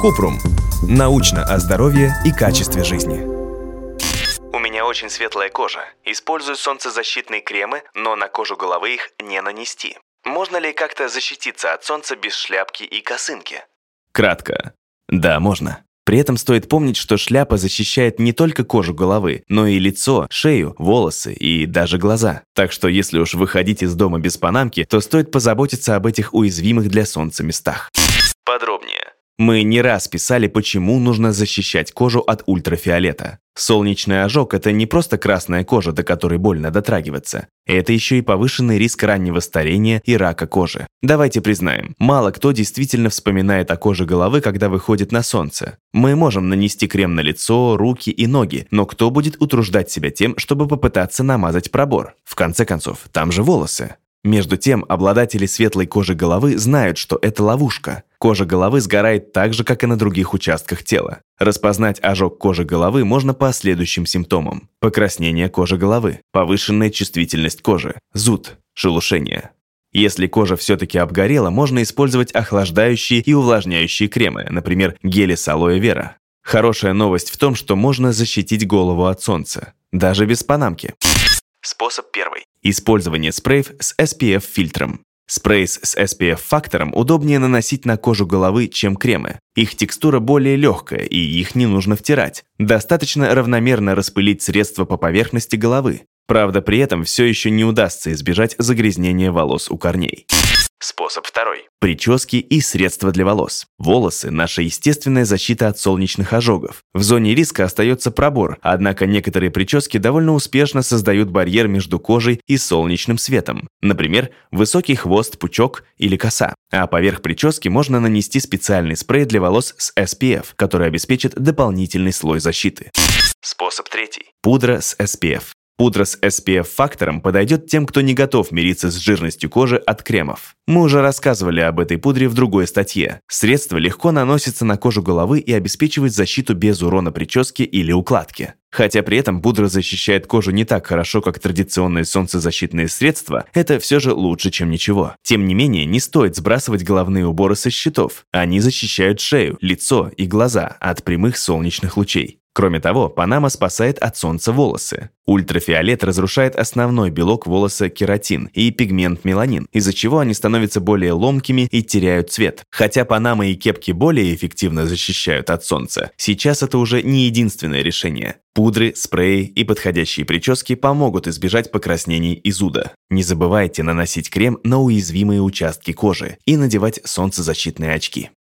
Купрум. Научно о здоровье и качестве жизни. У меня очень светлая кожа. Использую солнцезащитные кремы, но на кожу головы их не нанести. Можно ли как-то защититься от солнца без шляпки и косынки? Кратко. Да, можно. При этом стоит помнить, что шляпа защищает не только кожу головы, но и лицо, шею, волосы и даже глаза. Так что если уж выходить из дома без панамки, то стоит позаботиться об этих уязвимых для солнца местах. Подробнее. Мы не раз писали, почему нужно защищать кожу от ультрафиолета. Солнечный ожог – это не просто красная кожа, до которой больно дотрагиваться. Это еще и повышенный риск раннего старения и рака кожи. Давайте признаем, мало кто действительно вспоминает о коже головы, когда выходит на солнце. Мы можем нанести крем на лицо, руки и ноги, но кто будет утруждать себя тем, чтобы попытаться намазать пробор? В конце концов, там же волосы. Между тем, обладатели светлой кожи головы знают, что это ловушка. Кожа головы сгорает так же, как и на других участках тела. Распознать ожог кожи головы можно по следующим симптомам. Покраснение кожи головы, повышенная чувствительность кожи, зуд, шелушение. Если кожа все-таки обгорела, можно использовать охлаждающие и увлажняющие кремы, например, гели с алоэ вера. Хорошая новость в том, что можно защитить голову от солнца, даже без панамки. Способ первый. Использование спреев с SPF-фильтром. Спрей с SPF-фактором удобнее наносить на кожу головы, чем кремы. Их текстура более легкая, и их не нужно втирать. Достаточно равномерно распылить средство по поверхности головы. Правда, при этом все еще не удастся избежать загрязнения волос у корней. Способ второй. Прически и средства для волос. Волосы – наша естественная защита от солнечных ожогов. В зоне риска остается пробор, однако некоторые прически довольно успешно создают барьер между кожей и солнечным светом. Например, высокий хвост, пучок или коса. А поверх прически можно нанести специальный спрей для волос с SPF, который обеспечит дополнительный слой защиты. Способ третий. Пудра с SPF. Пудра с SPF-фактором подойдет тем, кто не готов мириться с жирностью кожи от кремов. Мы уже рассказывали об этой пудре в другой статье. Средство легко наносится на кожу головы и обеспечивает защиту без урона прически или укладки. Хотя при этом пудра защищает кожу не так хорошо, как традиционные солнцезащитные средства, это все же лучше, чем ничего. Тем не менее, не стоит сбрасывать головные уборы со счетов. Они защищают шею, лицо и глаза от прямых солнечных лучей. Кроме того, Панама спасает от солнца волосы. Ультрафиолет разрушает основной белок волоса кератин и пигмент меланин, из-за чего они становятся более ломкими и теряют цвет. Хотя Панама и кепки более эффективно защищают от солнца, сейчас это уже не единственное решение. Пудры, спреи и подходящие прически помогут избежать покраснений и зуда. Не забывайте наносить крем на уязвимые участки кожи и надевать солнцезащитные очки.